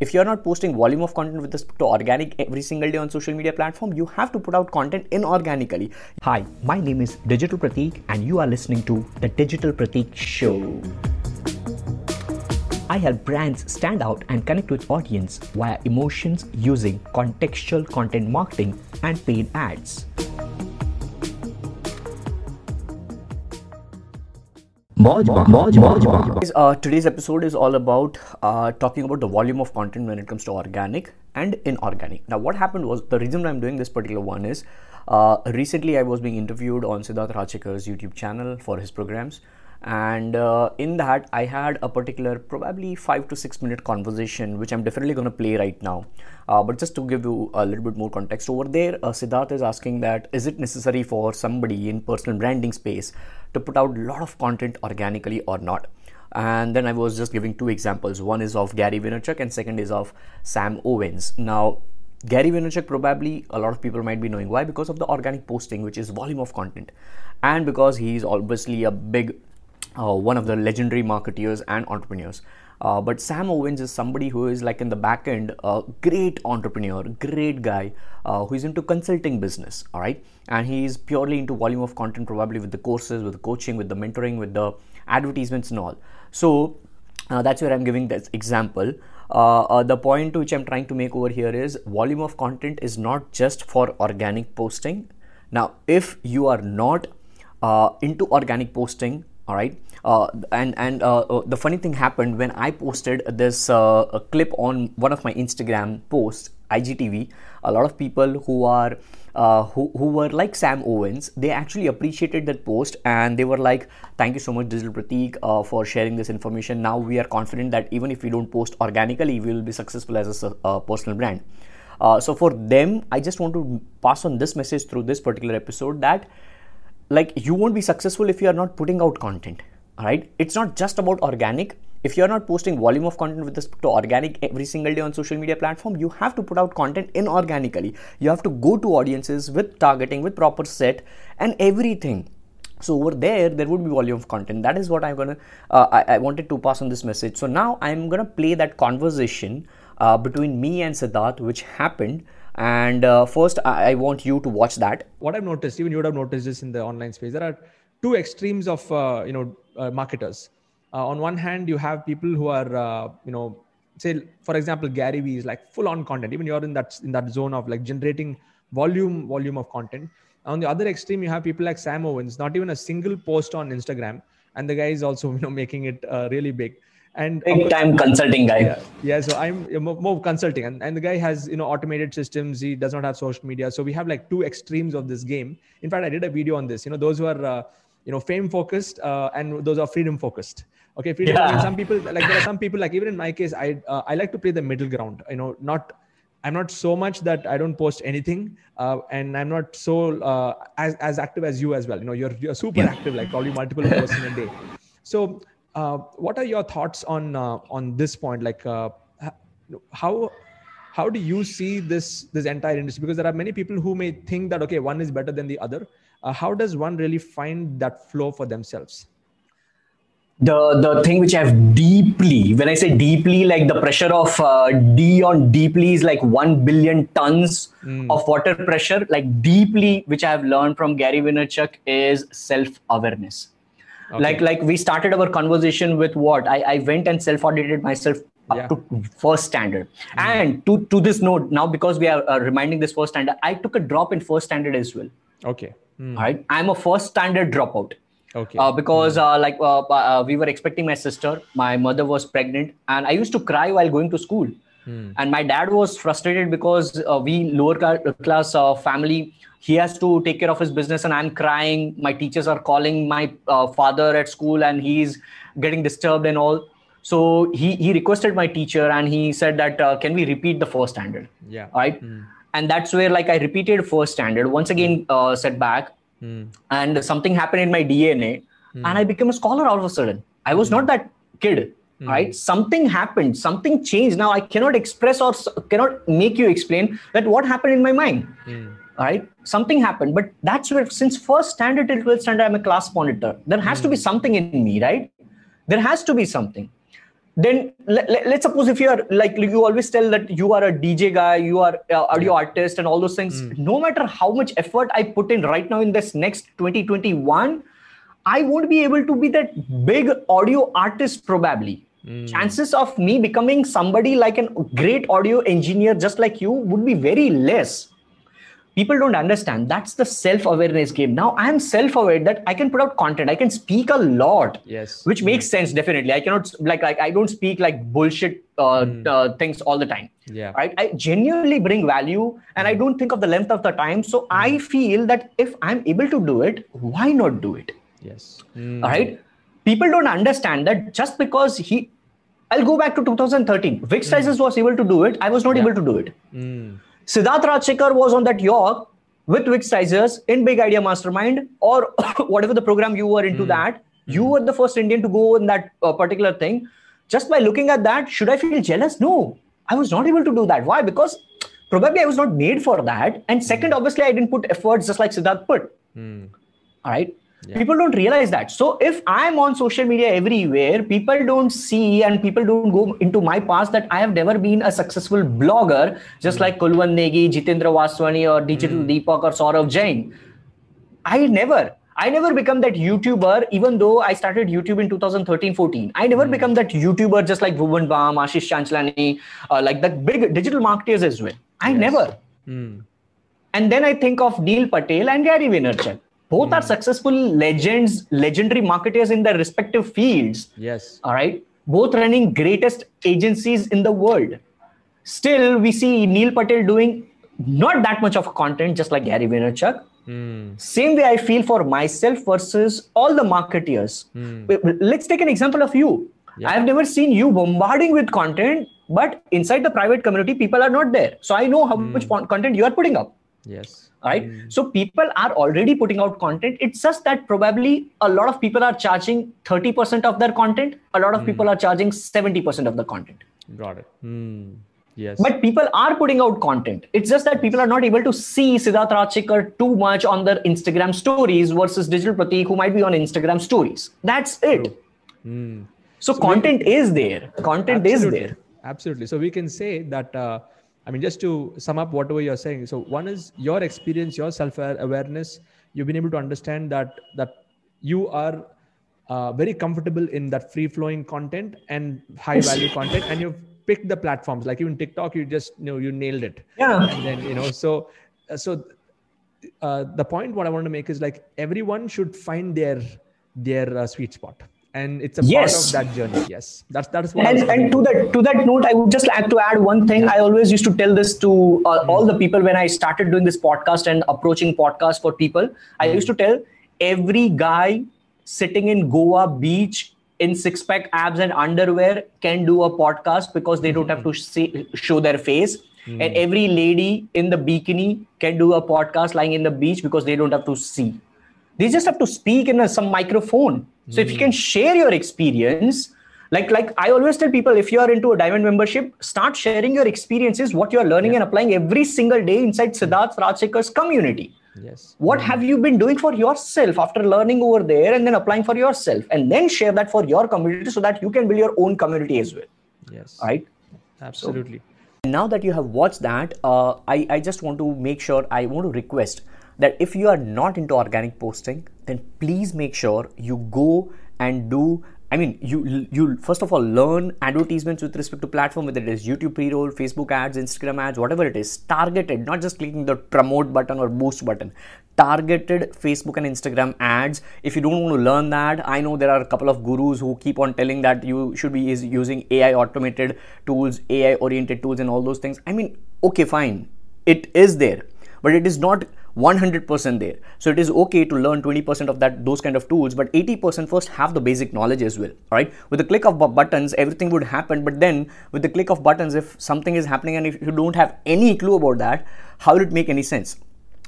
if you're not posting volume of content with respect to organic every single day on social media platform, you have to put out content inorganically. Hi, my name is Digital Pratik, and you are listening to the Digital Pratik Show. I help brands stand out and connect with audience via emotions using contextual content marketing and paid ads. Uh, today's episode is all about uh, talking about the volume of content when it comes to organic and inorganic. Now, what happened was the reason I'm doing this particular one is uh, recently I was being interviewed on Siddharth Rajsekar's YouTube channel for his programs, and uh, in that I had a particular probably five to six minute conversation, which I'm definitely going to play right now. Uh, but just to give you a little bit more context, over there, uh, Siddharth is asking that is it necessary for somebody in personal branding space to put out a lot of content organically or not? And then I was just giving two examples. One is of Gary Vaynerchuk, and second is of Sam Ovens. Now, Gary Vaynerchuk probably a lot of people might be knowing why because of the organic posting, which is volume of content, and because he's obviously a big uh, one of the legendary marketeers and entrepreneurs. Uh, but Sam Ovens is somebody who is like in the back end, a great entrepreneur, great guy uh, who is into consulting business. All right, and he is purely into volume of content, probably with the courses, with the coaching, with the mentoring, with the advertisements and all. So uh, that's where I'm giving this example. Uh, uh, the point which I'm trying to make over here is volume of content is not just for organic posting. Now, if you are not into organic posting, all right, uh, and and uh, uh, the funny thing happened when I posted this uh, clip on one of my Instagram posts, IGTV. A lot of people who are uh, who, who were like Sam Ovens, they actually appreciated that post and they were like, Thank you so much, Digital Pratik, uh, for sharing this information. Now we are confident that even if we don't post organically, we will be successful as a, personal brand. So for them, I just want to pass on this message through this particular episode that like you won't be successful if you are not putting out content. All right, it's not just about organic. If you're not posting volume of content with respect to organic every single day on social media platform you have to put out content inorganically. You have to go to audiences with targeting with proper set and everything. So over there there would be volume of content. That is what i'm gonna uh, I, I, wanted to pass on this message. So now i'm gonna play that conversation uh, between me and siddharth which happened and uh, first I, I, want you to watch that. What i've noticed even you would have noticed this in the online space there are two extremes of uh, you know uh, marketers. Uh, on one hand you have people who are uh, you know say for example gary vee is like full on content. Even you're in that in that zone of like generating volume volume of content. On the other extreme you have people like sam ovens not even a single post on instagram and the guy is also you know making it uh, really big and big time consulting guy. yeah, yeah so i'm more, consulting. And, and the guy has you know automated systems. He does not have social media. So we have like two extremes of this game. In fact i did a video on this. You know those who are uh, you know fame focused uh, and those are freedom focused okay freedom yeah. I mean, some people like there are some people like even in my case i uh, i like to play the middle ground. You know not i'm not so much that i don't post anything uh, and i'm not so uh, as, as active as you as well. You know you're, you're super active like probably multiple posts in a day. So uh, what are your thoughts on uh, on this point like how how do you see this this entire industry because there are many people who may think that okay one is better than the other uh, how does one really find that flow for themselves the the thing which I've deeply, when I say deeply, like the pressure of uh, D on deeply is like one billion tons mm. of water pressure. Like deeply, which I have learned from Gary Vaynerchuk is self awareness. Okay. Like like we started our conversation with what I, I went and self audited myself up yeah. to first standard. Mm. And to to this note, now because we are uh, reminding this first standard, I took a drop in first standard as well. Okay. Mm. Right. I'm a first standard dropout. Okay. Uh, because mm. uh, like uh, uh, we were expecting my sister, my mother was pregnant, and I used to cry while going to school. Mm. And my dad was frustrated because uh, we lower class uh, family. He has to take care of his business, and I'm crying. My teachers are calling my father at school, and he's getting disturbed and all. So he he requested my teacher, and he said that can we repeat the first standard? Yeah. Right. Mm and that's where like i repeated first standard once again uh, setback mm. and something happened in my dna mm. and i became a scholar all of a sudden i was not that kid hmm. right something happened something changed. Now i cannot express or cannot make you explain that what happened in my mind hmm. right? Something happened but that's where since first standard till 12th standard i'm a class monitor. There has to be hmm. something in me right? There has to be something. Then let, let, us suppose if you are like you always tell that you are a dj guy you are uh, audio artist and all those things. Mm. no matter how much effort i put in right now in this next 2021 i won't be able to be that big audio artist probably mm. chances of me becoming somebody like a great audio engineer just like you would be very less. People don't understand. That's the self-awareness game. Now i am self-aware that i can put out content. I can speak a lot yes. which makes mm. sense definitely. I cannot like, like i don't speak like bullshit uh, mm. uh, things all the time yeah. right? I genuinely bring value and i don't think of the length of the time. So i feel that if i'm able to do it why not do it? Yes. All right? People don't understand that just because he i'll go back to 2013 Vic mm. was able to do it i was not yeah. able to do it mm. Siddharth Rajsekar was on that yacht with Wixtizers in Big Idea Mastermind or whatever the program you were into mm. that. You mm. were the first Indian to go in that uh, particular thing. Just by looking at that, should I feel jealous? No, I was not able to do that. Why? Because probably I was not made for that. And second, mm. obviously, I didn't put efforts just like Siddharth put. Hmm. All right. Yeah. People don't realize that. So if I'm on social media everywhere, people don't see and people don't go into my past that I have never been a successful blogger, just mm. like Kulwant Negi, Jitendra Vaswani, or Digital mm. Deepak or Saurav Jain. I never. I never become that YouTuber, even though I started YouTube in 2013-14. I never mm. become that YouTuber just like Bhuvan Bam, Ashish Chanchlani, uh, like the big digital marketers as well. I yes. never. Mm. And then I think of Neil Patel and Gary Vaynerchuk both mm. are hmm. successful legends legendary marketers in their respective fields yes all right both running greatest agencies in the world still we see neil patel doing not that much of content just like gary vaynerchuk mm. same way i feel for myself versus all the marketeers mm. let's take an example of you yeah. i have never seen you bombarding with content but inside the private community people are not there so i know how mm. much content you are putting up yes. Right? Mm. so people are already putting out content. It's just that probably a lot of people are charging 30% of their content. A lot of mm. people are charging 70% of the content. Got it. Mm. yes. But people are putting out content. It's just that people are not able to see siddharth rajsekar too much on their instagram stories versus digital pratik who might be on instagram stories. That's it. Hmm. so, so, content we, is there. Content absolutely. is there. Absolutely. So we can say that uh, I mean, just to sum up whatever you're saying. So one is your experience, your self-awareness. You've been able to understand that that you are uh, very comfortable in that free-flowing content and high-value content, and you've picked the platforms. Like even TikTok, you just you know you nailed it. Yeah. And then you know so so uh, the point what I want to make is like everyone should find their their uh, sweet spot and it's a yes. part of that journey yes that's that's what and, and to that to that note i would just like to add one thing i always used to tell this to uh, mm. all the people when i started doing this podcast and approaching podcast for people i hmm. used to tell every guy sitting in goa beach in six pack abs and underwear can do a podcast because they don't have to see, show their face mm. and every lady in the bikini can do a podcast lying in the beach because they don't have to see they just have to speak in a, some microphone so if you can share your experience, like like I always tell people, if you are into a diamond membership, start sharing your experiences, what you are learning yeah. and applying every single day inside Siddharth Rajsekar's community. Yes. What have you been doing for yourself after learning over there and then applying for yourself, and then share that for your community so that you can build your own community as well. Yes. Right. Absolutely. So, now that you have watched that, uh, I I just want to make sure I want to request that if you are not into organic posting, then please make sure you go and do I mean, you you first of all learn advertisements with respect to platform, whether it is YouTube pre-roll, Facebook ads, Instagram ads, whatever it is, targeted, not just clicking the promote button or boost button. Targeted Facebook and Instagram ads. If you don't want to learn that, I know there are a couple of gurus who keep on telling that you should be using AI automated tools, AI oriented tools, and all those things. I mean, okay, fine, it is there, but it is not 100% there. So it is okay to learn 20% of that those kind of tools but 80% first have the basic knowledge as well all right? With the click of buttons everything would happen but then with the click of buttons if something is happening and if you don't have any clue about that how will it make any sense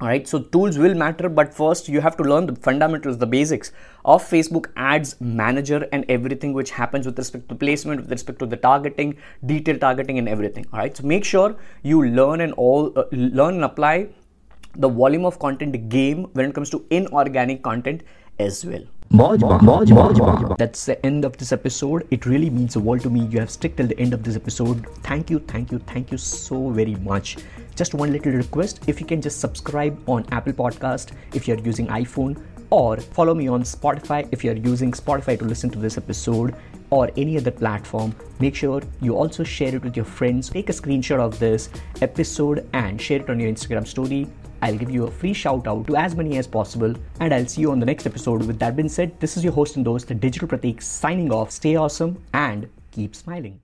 all right? So tools will matter but first you have to learn the fundamentals the basics of facebook ads manager and everything which happens with respect to placement with respect to the targeting detailed targeting and everything all right? So make sure you learn and all uh, learn and apply the volume of content game when it comes to inorganic content as well. That's the end of this episode. It really means the world to me. You have stuck till the end of this episode. Thank you, thank you, thank you so very much. Just one little request if you can just subscribe on Apple Podcast if you're using iPhone or follow me on Spotify if you're using Spotify to listen to this episode or any other platform. Make sure you also share it with your friends. Take a screenshot of this episode and share it on your Instagram story. I'll give you a free shout out to as many as possible, and I'll see you on the next episode. With that being said, this is your host and host, the Digital Pratik, signing off. Stay awesome and keep smiling.